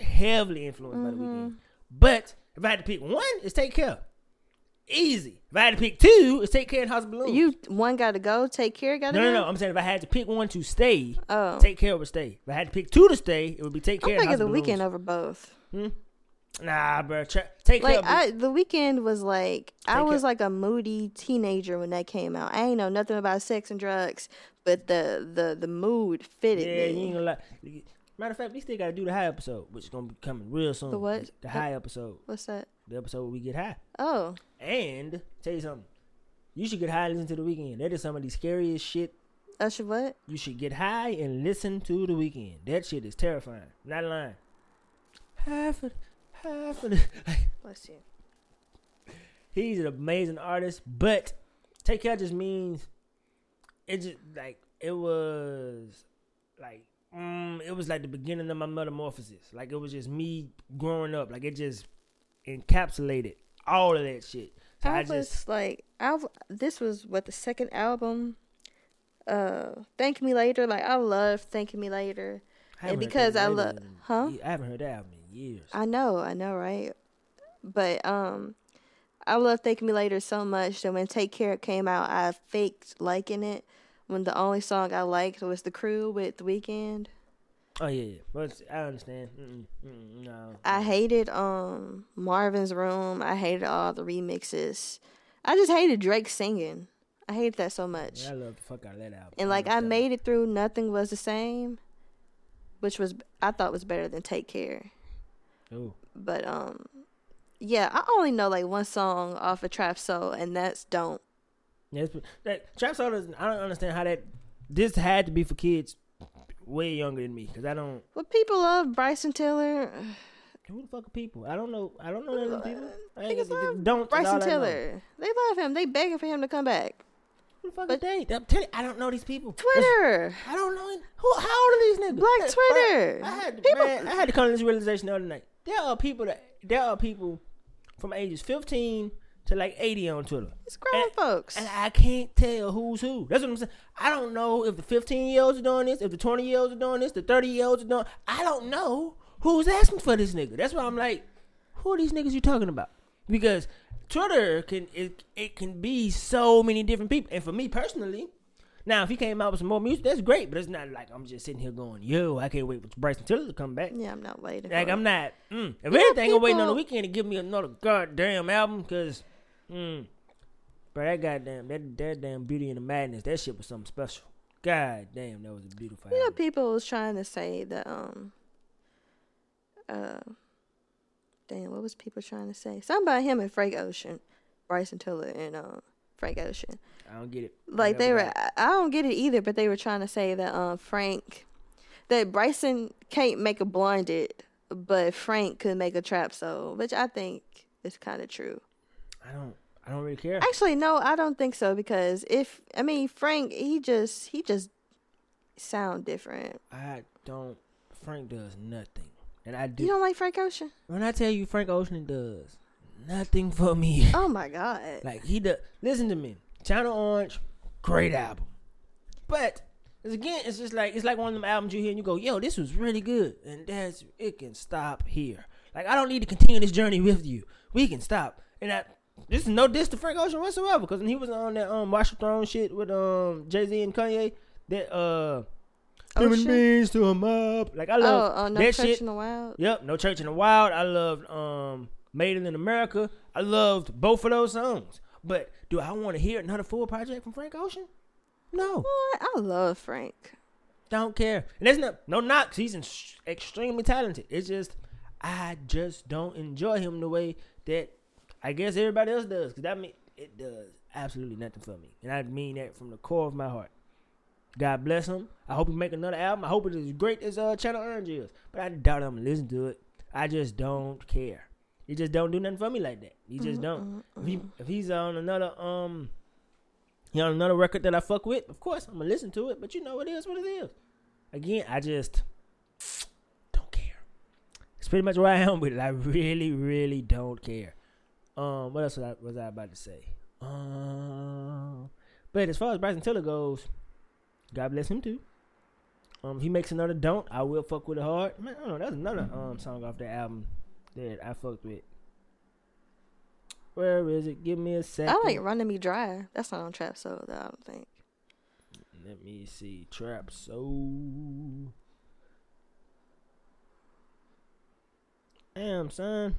heavily influenced by the
Mm-hmm.
Weeknd. But if I had to pick one, it's take care. Easy. If I had to pick two, it's take care and House of Balloons.
you one gotta go. Take care, gotta
no,
go.
no, no. I'm saying if I had to pick one to stay,
Oh,
take care would stay. If I had to pick two to stay, it would be take care. I'm
thinking the
of Weeknd
over both. Hmm?
Nah, bro. Tra- take
Like
care.
I, the Weeknd was like I was
care-
like a moody teenager when that came out. I ain't know nothing about sex and drugs, but the the the mood fitted
yeah, you
me.
ain't gonna lie. Matter of fact, we still gotta do the high episode, which is gonna be coming real soon.
The what?
The high episode.
What's that?
The episode where we get high.
Oh,
And tell you something. You should get high and listen to the Weeknd. That is some of the scariest shit
I should what?
You should get high and listen to the Weeknd. That shit is terrifying. Not lying. Half of, half of the,
Bless you.
he's an amazing artist, but take care just means it just like it was like mm, it was like the beginning of my metamorphosis. Like it was just me growing up. Like it just encapsulated all of that shit. So I,
I,
just
was like, I this was what the second album. Uh, Thank Me Later. Like I love Thank Me Later. and because I love- huh?
I haven't heard that album in years.
I know, I know, right? But um, I love Thank Me Later so much that when Take Care came out, I faked liking it. When the only song I liked was The Crew with The Weeknd.
Oh yeah, I understand. Mm-mm, mm-mm, no.
I hated um Marvin's Room. I hated all the remixes. I just hated Drake singing. I hated that so much.
Yeah, I love the fuck out of that album.
And like I
Honest
made it through Nothing Was the Same, which was I thought was better than Take Care.
Ooh.
But um yeah, I only know like one song off of Trap Soul and that's Don't.
Yeah, that trap soul doesn't. I don't understand how that. This had to be for kids way younger than me because I don't.
But people love Bryson Tiller.
Who the fuck are people? I don't know. I don't know these people. I
Niggas love
don't
Bryson
I.
Tiller. They love him. They begging for him to come back.
Who the fuck
But-
are they? I'm telling you, I don't know these people.
Twitter. [laughs]
I don't know. Who? How old are these niggas?
Black Twitter.
I had to,
People-
man, I had to come to this realization the other night. There are people that there are people from ages 15 to like 80 on Twitter.
It's grown
And-
folks.
And I can't tell who's who. That's what I'm saying. I don't know if the 15 year olds are doing this, if the 20 year olds are doing this, the 30 year olds are doing. I don't know who's asking for this nigga. That's why I'm like, who are these niggas you talking about? Because Twitter can it it can be so many different people. And for me personally, Now, if he came out with some more music, that's great. But it's not like I'm just sitting here going, "Yo, I can't wait for Bryson Tiller to come back."
Yeah, I'm not waiting.
Like I'm not. Mm. If
know,
anything, I'm waiting on the Weeknd to give me another goddamn album, cause, mm, bro, that goddamn that that damn Beauty and the Madness, that shit was something special. God damn, that was a beautiful.
You know, people was trying to say that um uh damn, what was people trying to say? Something about him and Frank Ocean. Bryson Tiller and uh, Frank Ocean.
I don't get it.
Like they were I I don't get it either, but they were trying to say that um Frank that Bryson can't make a blinded, but Frank could make a trap soul, which I think is kind of true.
I don't. I don't really care.
Actually, no, I don't think so because if I mean Frank, he just he just sound different.
I don't. Frank does nothing, and I do.
You don't like Frank Ocean?
when I tell you Frank Ocean does nothing for me, [laughs]
Oh my god!
like he does. Listen to me, Channel Orange, great album, but it's again, it's just like it's like one of them albums you hear and you go, "Yo, this was really good," and that's it can stop here. Like I don't need to continue this journey with you. We can stop, and I. This is no diss to Frank Ocean whatsoever, because when he was on that um Watch the Throne shit with um Jay Z and Kanye, that uh human
Ocean?
beings to a mob. Like I
Oh,
love
oh, no
that
church
shit.
in the wild.
Yep, No Church in the Wild. I loved um Made in America. I loved both of those songs. But do I want to hear another full project from Frank Ocean? No,
What? I love Frank.
don't care. And that's not no knocks. He's in, extremely talented. It's just I just don't enjoy him the way that I guess everybody else does. Cause that mean it does absolutely nothing for me, and I mean that from the core of my heart. God bless him. I hope he make another album. I hope it is as great as uh, Channel Orange is. But I doubt I'm gonna listen to it. I just don't care. He just don't do nothing for me like that. He just don't. If, he, if he's on another um, he on another record that I fuck with, of course I'm gonna listen to it. But you know what? it is what it is. Again, I just don't care. It's pretty much where I am with it. I really, really don't care. Um, what else was I, was I about to say? Um, but as far as Bryson Tiller goes, God bless him too. Um, he makes another don't, I will fuck with it hard. Man, I don't know. That's another um song off the album that I fucked with. Where is it? Give me a second.
I like Running Me Dry. That's not on Trap Soul, though, I don't think.
Let me see. Trap Soul. Damn, son.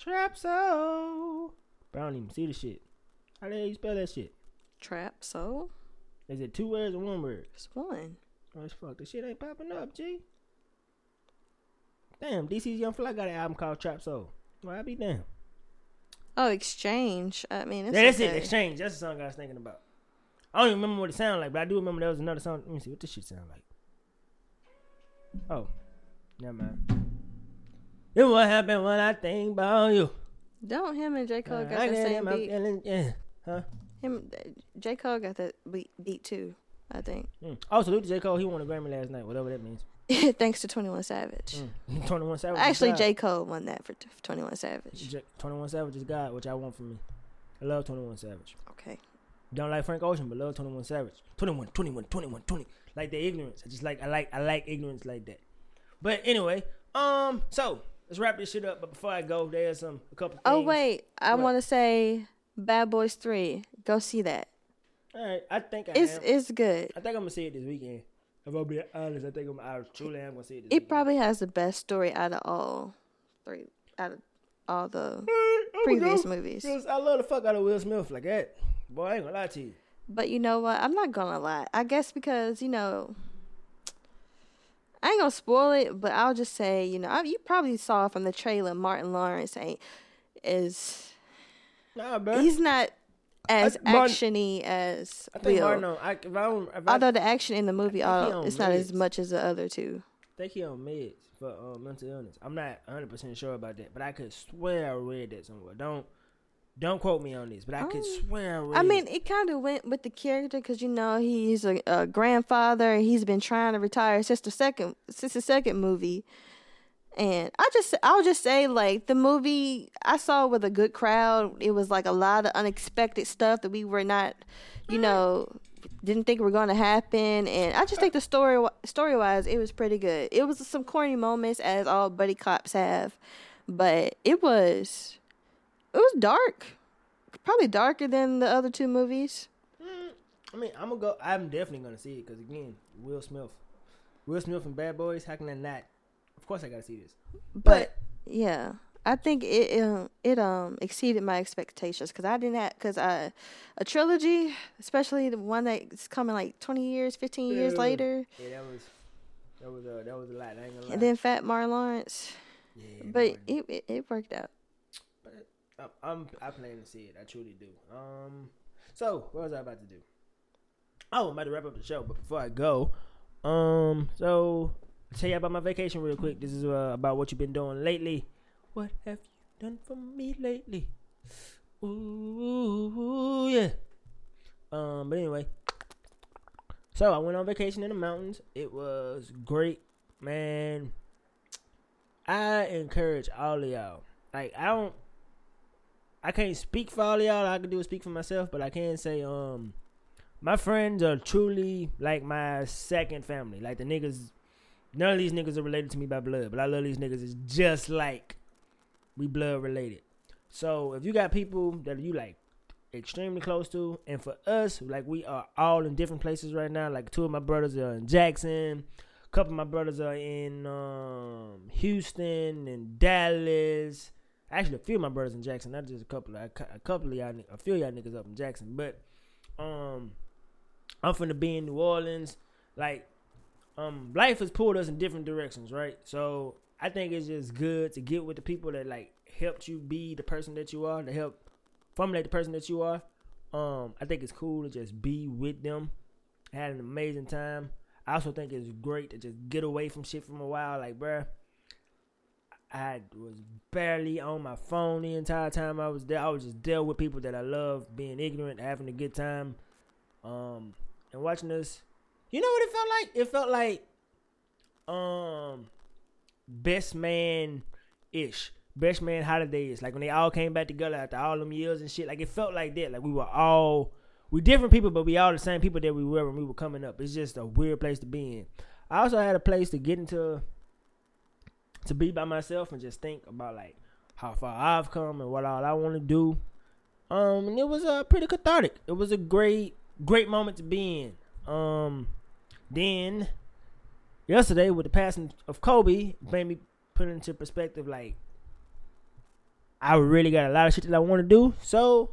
Trap Soul. But I don't even see the shit. How the hell you spell that shit?
Trap Soul?
Is it two words or one word?
It's one.
Oh, it's fuck. The shit ain't popping up, G. Damn, DC's Young Fly got an album called Trap Soul. Well, I be damn.
Oh, Exchange. I mean, it's
Yeah, that's
okay.
it. Exchange. That's the song I was thinking about. I don't even remember what it sounded like, but I do remember there was another song. Let me see what this shit sound like. Oh, never mind. It what happened when I think about you.
Don't him and J. Cole got
I
the same beat.
feelings, Yeah. Huh?
Him, J. Cole got that beat, beat too, I think.
Mm. Oh, salute to J. Cole. He won a Grammy last night, whatever that means. [laughs]
Thanks to 21 Savage.
Mm. [laughs] 21 Savage.
Actually. J. Cole won that for 21 Savage.
J- 21 Savage is God, which I want from me. I love 21 Savage.
Okay.
Don't like Frank Ocean, but love 21 Savage. 21, 21, 21, 20. Like the ignorance. I just like I like I like ignorance like that. But anyway, um, so let's wrap this shit up. But before I go, there's some a couple. Oh, things.
Oh, wait. I want to say Bad Boys 3. Go see that.
All right, I think I
It's
am.
it's good.
I think I'm gonna see it this weekend. If I'm being honest, I think I'm. I truly am gonna see it. This
It
weekend.
probably has the best story out of all three, out of all the previous movies.
I love the fuck out of Will Smith like that. Boy, I ain't gonna lie to you.
But you know what? I'm not gonna lie. I guess because you know, I ain't gonna spoil it, but I'll just say, you know, I, you probably saw from the trailer, Martin Lawrence ain't is
Nah, bro.
he's not as
Martin-
actiony as
I think
Will.
Martin. On, I, if I, don't- if I
Although the action in the movie, all it's not as much as the other two.
think he on meds for uh, mental illness. I'm not 100 percent sure about that, but I could swear I read that somewhere. Don't don't quote me on this, but I could
Oh.
swear I.
I mean,
it.
kind of went with the character because you know he's a, a grandfather. He's been trying to retire since the second since the second movie, and I just I'll just say like the movie I saw with a good crowd. It was like a lot of unexpected stuff that we were not, you know, didn't think were going to happen. And I just think the story story wise, it was pretty good. It was some corny moments as all buddy cops have, but it was it was dark probably darker than the other two movies.
I mean, I'm gonna go. I'm definitely gonna see it because again, Will Smith, Will Smith and Bad Boys. How can I not? Of course, I gotta see this.
But yeah, I think it um, it um exceeded my expectations because I didn't have because I a trilogy, especially the one that's coming like twenty years, fifteen years
Yeah.
later,
Yeah, that was that was uh, that was a lot. I ain't gonna lie.
and then Fat Mar Lawrence.
yeah,
But it it worked out.
I'm, I'm plan to see it. I truly do. Um, so what was I about to do? Oh, I'm about to wrap up the show, but before I go, um, so I'll tell you about my vacation real quick. This is uh, about what you've been doing lately. What have you done for me lately? Ooh, yeah. Um, but anyway, so I went on vacation in the mountains. It was great, man. I encourage all of y'all. Like I don't I can't speak for all y'all. All I can do is speak for myself, but I can say, um, my friends are truly like my second family. Like the niggas, none of these niggas are related to me by blood, but I love these niggas. It's just like we blood related. So if you got people that you like extremely close to, and for us, like we are all in different places right now. Like two of my brothers are in Jackson. A couple of my brothers are in um, Houston and Dallas. Actually, a few of my brothers in Jackson, not just a couple. A a couple of y'all, a few of y'all niggas up in Jackson. But um, I'm finna be in New Orleans. Like, um, life has pulled us in different directions, right? So I think it's just good to get with the people that like helped you be the person that you are, to help formulate the person that you are. Um, I think it's cool to just be with them. I had an amazing time. I also think it's great to just get away from shit from a while. Like, bruh, I was barely on my phone the entire time I was there. I was just dealt with people that I love, being ignorant, having a good time, um, and watching this. You know what it felt like? It felt like, um, best man ish, best man holidays. Like when they all came back together after all them years and shit. Like it felt like that. Like we were all we different people, but we all the same people that we were when we were coming up. It's just a weird place to be in. I also had a place to get into to be by myself and just think about like how far I've come and what all I want to do. Um, and it was uh, pretty cathartic. It was a great, great moment to be in. Um, then yesterday with the passing of Kobe, made me put into perspective like I really got a lot of shit that I want to do, so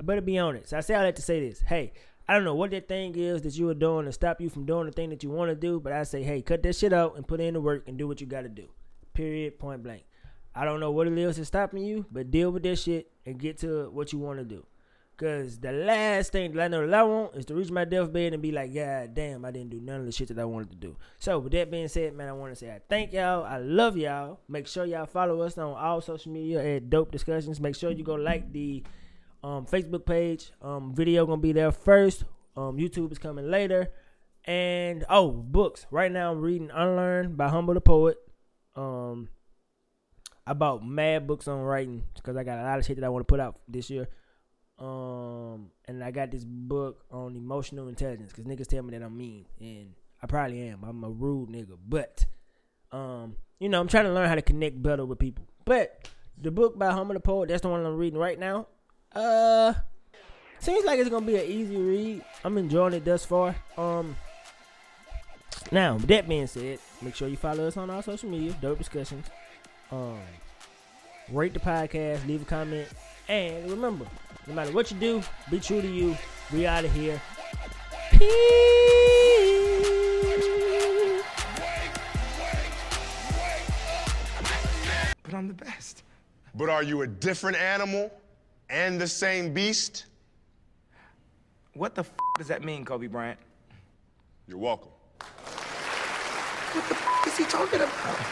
I better be on it. So I say I like to say this. Hey, I don't know what that thing is that you are doing to stop you from doing the thing that you want to do, but I say, hey, cut that shit out and put in the work and do what you got to do. Period. Point blank. I don't know what it is that's stopping you, but deal with that shit and get to what you want to do. Cause the last thing that I know that I want is to reach my deathbed and be like, God damn, I didn't do none of the shit that I wanted to do. So with that being said, man, I want to say I thank y'all. I love y'all. Make sure y'all follow us on all social media at Dope Discussions. Make sure you go like the um, Facebook page. Um, video gonna be there first. Um, YouTube is coming later. And oh, books. Right now I'm reading Unlearn by Humble the Poet. Um, I bought mad books on writing because I got a lot of shit that I want to put out this year. Um, and I got this book on emotional intelligence because niggas tell me that I'm mean, and I probably am. I'm a rude nigga, but um, you know, I'm trying to learn how to connect better with people. But the book by Humble the Poet, that's the one I'm reading right now. Uh, seems like it's gonna be an easy read. I'm enjoying it thus far. Um, now with that being said, make sure you follow us on our social media, Dope Discussions. Um, rate the podcast, leave a comment, and remember, no matter what you do, be true to you. We out of here. Peace.
But I'm the best.
But are you a different animal and the same beast?
What the f- does that mean, Kobe Bryant?
You're welcome.
What the f- is he talking about?